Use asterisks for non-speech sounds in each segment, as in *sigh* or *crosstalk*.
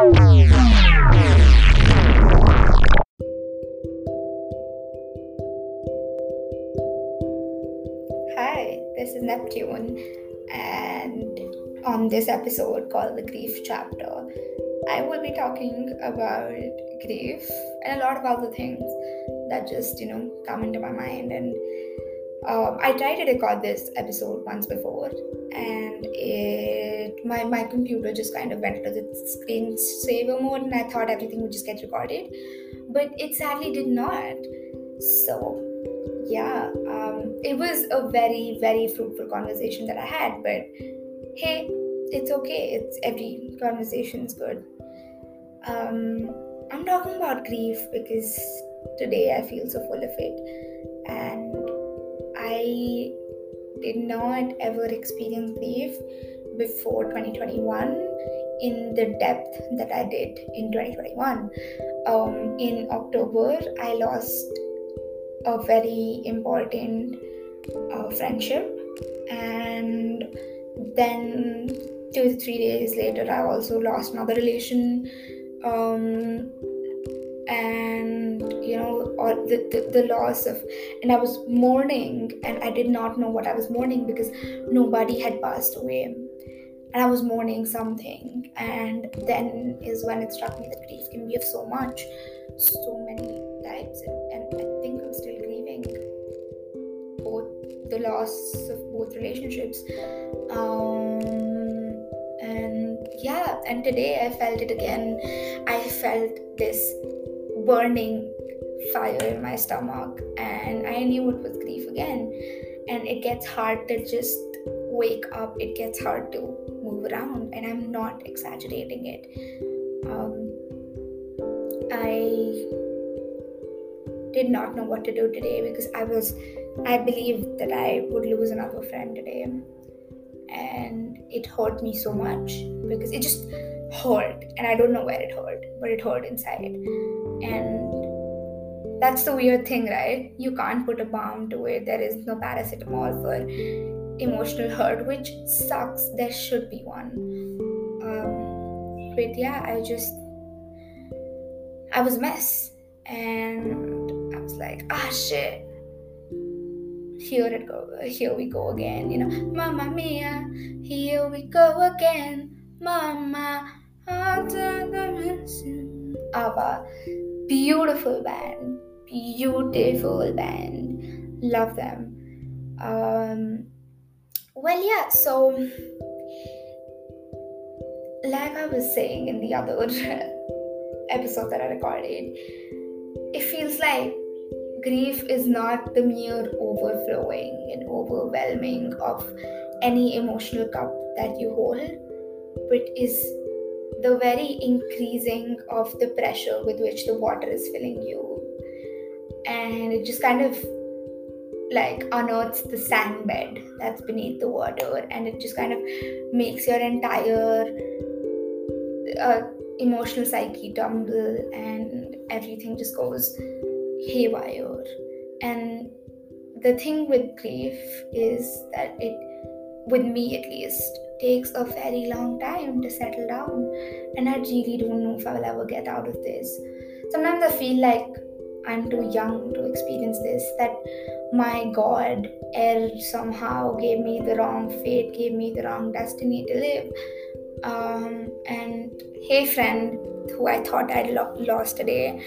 Hi, this is Neptune, and on this episode called The Grief Chapter, I will be talking about grief and a lot of other things that just, you know, come into my mind. And um, I tried to record this episode once before, and it my, my computer just kind of went into the screensaver mode, and I thought everything would just get recorded, but it sadly did not. So, yeah, um, it was a very, very fruitful conversation that I had, but hey, it's okay. It's every conversation is good. Um, I'm talking about grief because today I feel so full of it, and I did not ever experience grief before 2021 in the depth that I did in 2021. Um, in October, I lost a very important uh, friendship, and then two to three days later, I also lost another relation. Um, and you know or the, the, the loss of and i was mourning and i did not know what i was mourning because nobody had passed away. And i was mourning something and then is when it struck me that grief can be of so much so many types and, and i think i'm still grieving both the loss of both relationships. Um and yeah and today i felt it again. I felt this burning fire in my stomach and i knew it was grief again. And it gets hard to just wake up. It gets hard to move around and i'm not exaggerating it. Um, i did not know what to do today because i was i believed that i would lose another friend today. And it hurt me so much because it just hurt and i don't know where it hurt but it hurt inside and that's the weird thing right? You can't put a balm to it. There is no paracetamol for emotional hurt which sucks. There should be one. Um, but yeah i just i was a mess. And i was like ah shit. Here it go here we go again you know. Mama mia here we go again. Mama ABBA, beautiful band, beautiful band, love them. Um, well, yeah, so like I was saying in the other *laughs* episode that I recorded, it feels like grief is not the mere overflowing and overwhelming of any emotional cup that you hold, but is the very increasing of the pressure with which the water is filling you. And it just kind of like unearths the sand bed that's beneath the water and it just kind of makes your entire uh, emotional psyche tumble and everything just goes haywire. And the thing with grief is that it, with me at least, takes a very long time to settle down. And I really don't know if I will ever get out of this. Sometimes I feel like I'm too young to experience this, that my God, air somehow gave me the wrong fate, gave me the wrong destiny to live. Um, and hey, friend, who I thought I'd lo- lost today,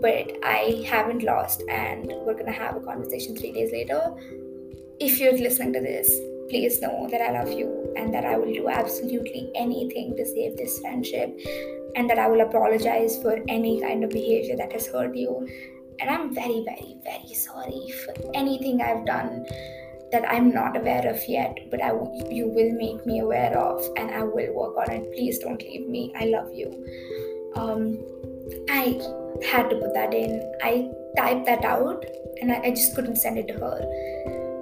but I haven't lost, and we're gonna have a conversation three days later. If you're listening to this, please know that I love you and that I will do absolutely anything to save this friendship and that I will apologize for any kind of behavior that has hurt you. And I'm very, very, very sorry for anything I've done that I'm not aware of yet, but I w- you will make me aware of and I will work on it. Please don't leave me. I love you. Um, I had to put that in. I typed that out and I, I just couldn't send it to her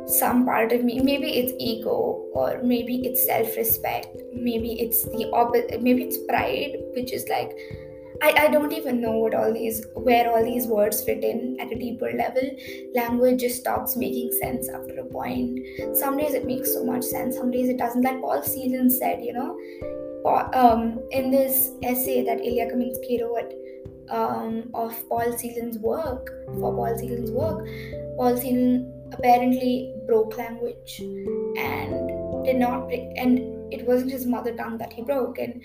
some part of me. Maybe it's ego or maybe it's self-respect. Maybe it's the opposite maybe it's pride which is like I, I don't even know what all these where all these words fit in at a deeper level. Language just stops making sense after a point. Some days it makes so much sense. Some days it doesn't. Like paul celan said you know um, in this essay that Ilya Kaminsky wrote um, of Paul Celan's work, for Paul Celan's work, Paul Celan apparently broke language and did not break, and it wasn't his mother tongue that he broke. And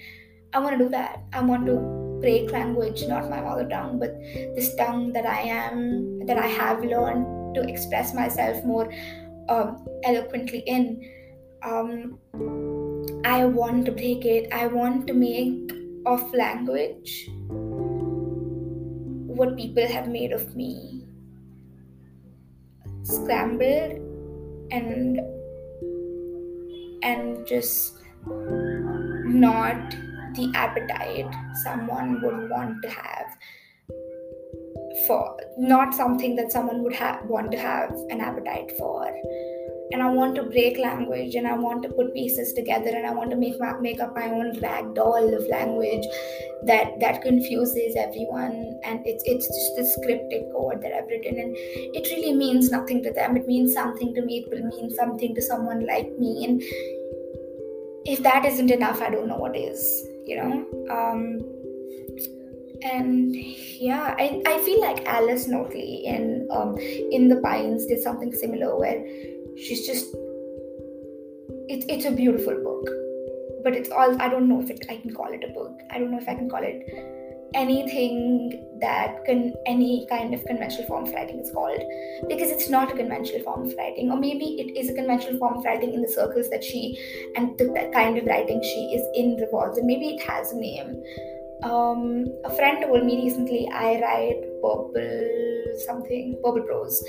I want to do that. I want to break language, not my mother tongue, but this tongue that I am, that I have learned to express myself more um, eloquently in. Um, I want to break it. I want to make of language what people have made of me. Scrambled and and just not the appetite someone would want to have for not something that someone would have want to have an appetite for and I want to break language and I want to put pieces together and I want to make my, make up my own rag doll of language that that confuses everyone and it's it's just this scripted code that I've written and it really means nothing to them. It means something to me. It will mean something to someone like me and if that isn't enough, I don't know what is. You know. Um, and yeah I, I feel like alice notley in um in the pines did something similar where she's just it's it's a beautiful book. But it's all i don't know if it, i can call it a book. I don't know if i can call it anything that can any kind of conventional form of writing is called. Because it's not a conventional form of writing. Or maybe it is a conventional form of writing in the circles that she and the kind of writing she is in revolves and maybe it has a name. Um, a friend told me recently I write purple something, purple prose,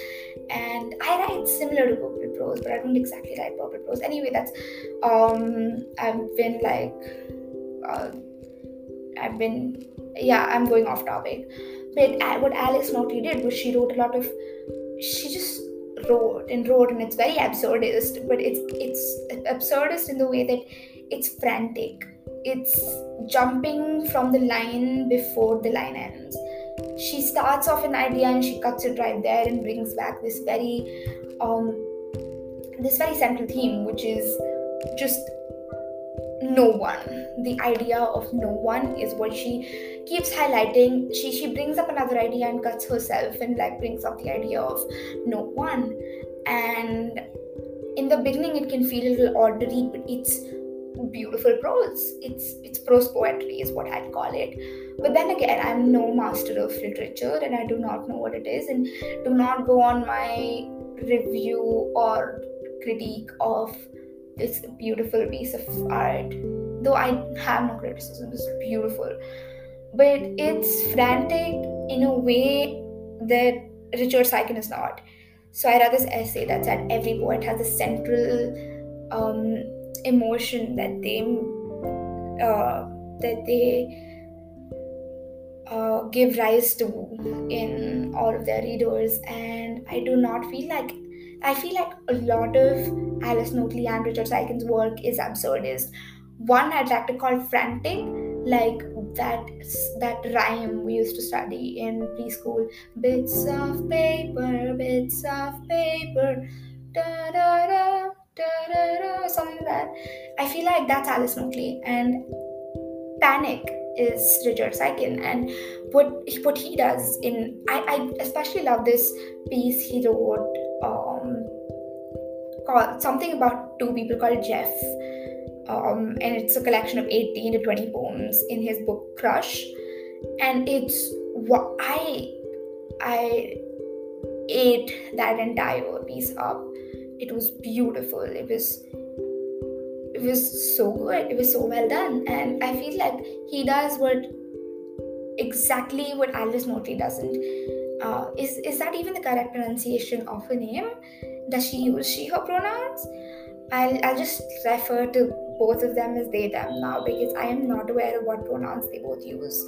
and I write similar to purple prose, but I don't exactly write purple prose. Anyway, that's um, I've been like, uh, I've been yeah, I'm going off topic. But what Alice Notley did was she wrote a lot of, she just wrote and wrote, and it's very absurdist, but it's it's absurdist in the way that it's frantic it's jumping from the line before the line ends. She starts off an idea and she cuts it right there and brings back this very um this very central theme, which is just no one. The idea of no one is what she keeps highlighting. She she brings up another idea and cuts herself and like brings up the idea of no one. And in the beginning it can feel a little read, but it's beautiful prose. It's it's prose poetry is what I'd call it. But then again, I'm no master of literature and I do not know what it is and do not go on my review or critique of this beautiful piece of art. Though I have no criticism, it's beautiful. But it's frantic in a way that Richard Siken is not. So I read this essay that said every poet has a central um, emotion that they uh, that they uh, give rise to in all of their readers. And i do not feel like i feel like a lot of alice notley and richard Siken's work is absurdist. One i'd like to call frantic like that that rhyme we used to study in preschool. Bits of paper bits of paper da da da that. I feel like that's Alice Notley and Panic is Richard Siken and what what he does in I, I especially love this piece he wrote um called something about two people called Jeff um and it's a collection of 18 to 20 poems in his book Crush and it's what I I ate that entire piece up it was beautiful. It was it was so good. It was so well done. And i feel like he does what exactly what alice notley doesn't. Uh, is is that even the correct pronunciation of her name? Does she use she her pronouns? I'll, I'll just refer to both of them as they them now because i am not aware of what pronouns they both use.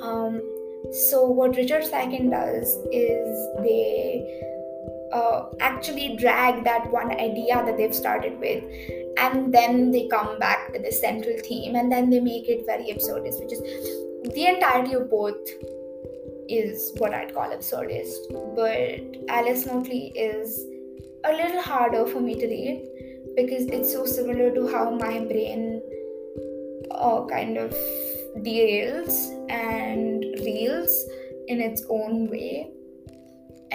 Um, so what richard Siken does is they uh, actually drag that one idea that they've started with and then they come back to the central theme and then they make it very absurdist which is the entirety of both is what i'd call absurdist. But alice notley is a little harder for me to read because it's so similar to how my brain uh, kind of derails and reels in its own way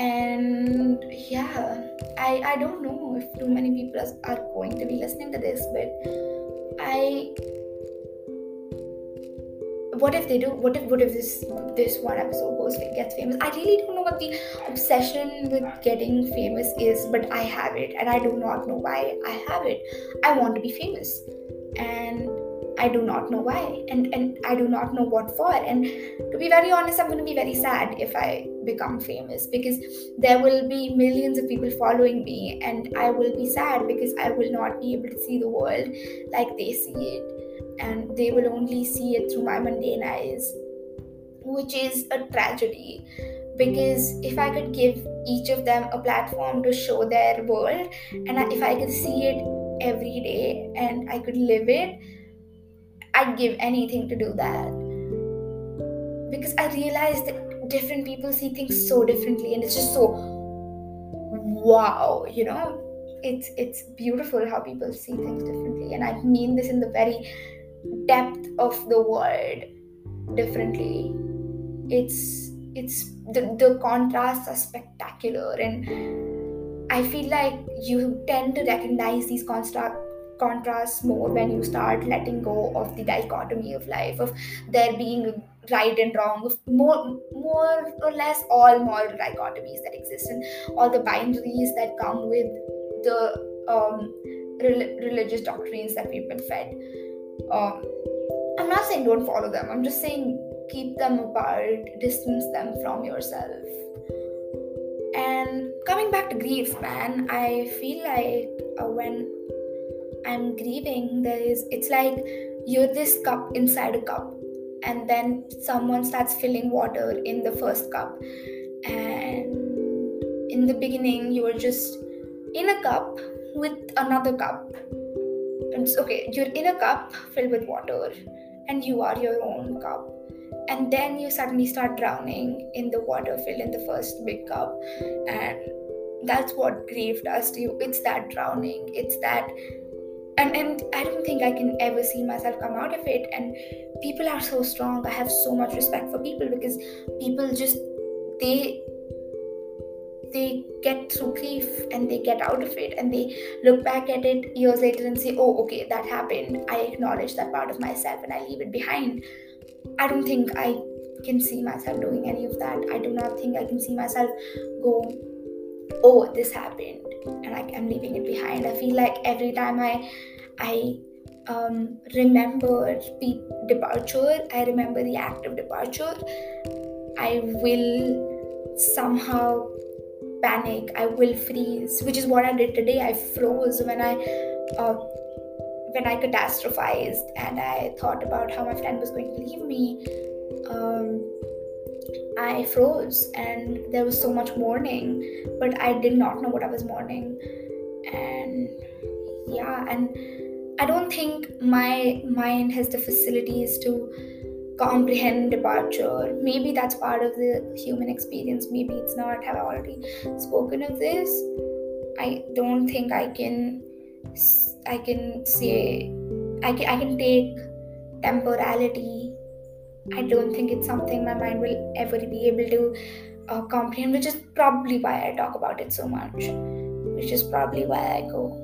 and yeah i i don't know if too many people are going to be listening to this but i what if they do what if what if this this one episode goes gets famous i really don't know what the obsession with getting famous is but i have it and i do not know why i have it i want to be famous and I do not know why and, and I do not know what for. And to be very honest, I'm going to be very sad if I become famous because there will be millions of people following me and I will be sad because I will not be able to see the world like they see it and they will only see it through my mundane eyes, which is a tragedy because if I could give each of them a platform to show their world and if I could see it every day and I could live it I'd give anything to do that. Because I realized that different people see things so differently and it's just so wow, you know? It's it's beautiful how people see things differently. And I mean this in the very depth of the word differently. It's it's the, the contrasts are spectacular and I feel like you tend to recognize these contrasts contrasts more when you start letting go of the dichotomy of life of there being right and wrong of more more or less all moral dichotomies that exist and all the binaries that come with the um, re- religious doctrines that we've been fed. Um, i'm not saying don't follow them. I'm just saying keep them apart distance them from yourself. And coming back to grief man i feel like uh, when I'm grieving, there is it's like you're this cup inside a cup, and then someone starts filling water in the first cup, and in the beginning you were just in a cup with another cup. It's okay, you're in a cup filled with water, and you are your own cup. And then you suddenly start drowning in the water filled in the first big cup, and that's what grief does to you. It's that drowning. It's that and and i don't think i can ever see myself come out of it. And people are so strong. I have so much respect for people because people just they they get through grief and they get out of it and they look back at it years later and say oh okay that happened. I acknowledge that part of myself and i leave it behind. I don't think i can see myself doing any of that. I do not think i can see myself go oh this happened and I, am leaving it behind. I feel like every time i i um, remember the departure i remember the act of departure i will somehow panic. I will freeze which is what i did today. I froze when i uh, when i catastrophized and i thought about how my friend was going to leave me. Um, I froze and there was so much mourning, but I did not know what I was mourning. And yeah, and I don't think my mind has the facilities to comprehend departure. Maybe that's part of the human experience, maybe it's not. Have I already spoken of this? I don't think I can I can say I can, I can take temporality I don't think it's something my mind will ever be able to uh, comprehend, which is probably why I talk about it so much, which is probably why I go,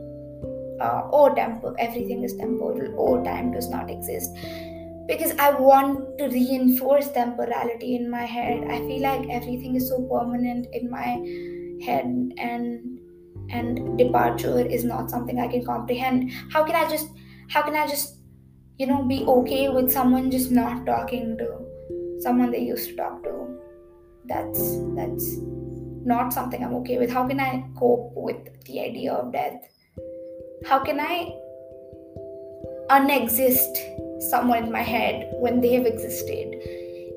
uh, oh, tempo, everything is temporal, oh, time does not exist. Because I want to reinforce temporality in my head. I feel like everything is so permanent in my head, and and departure is not something I can comprehend. How can I just, how can I just you know be okay with someone just not talking to someone they used to talk to. That's that's not something i'm okay with. How can i cope with the idea of death? How can i unexist someone in my head when they have existed?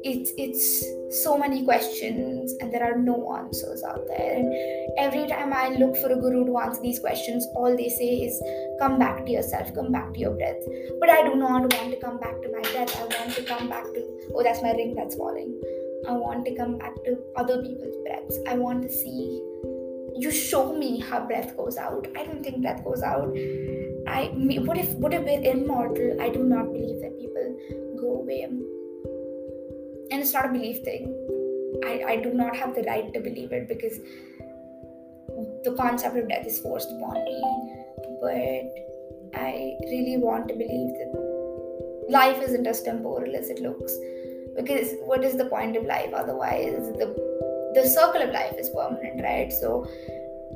It's it's so many questions and there are no answers out there. And every time i look for a guru to answer these questions all they say is come back to yourself come back to your breath. But i do not want to come back to my breath. I want to come back to oh that's my ring that's falling. I want to come back to other people's breaths. I want to see you show me how breath goes out. I don't think breath goes out. I what if what if we're immortal? I do not believe that people go away. And it's not a belief thing. I, I do not have the right to believe it because the concept of death is forced upon me. But I really want to believe that life isn't as temporal as it looks. Because what is the point of life otherwise? The the circle of life is permanent, right? So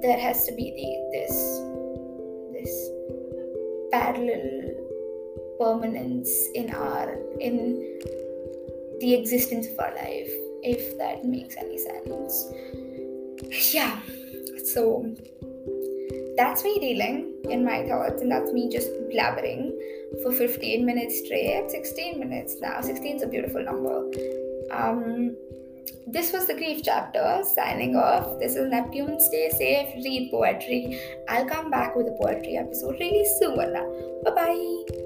there has to be the this this parallel permanence in our in the existence of our life if that makes any sense. Yeah so that's me dealing in my thoughts and that's me just blabbering for 15 minutes straight. 16 minutes now. 16 is a beautiful number. Um this was the grief chapter signing off. This is neptune. Stay safe. Read poetry. I'll come back with a poetry episode really soon. Bye bye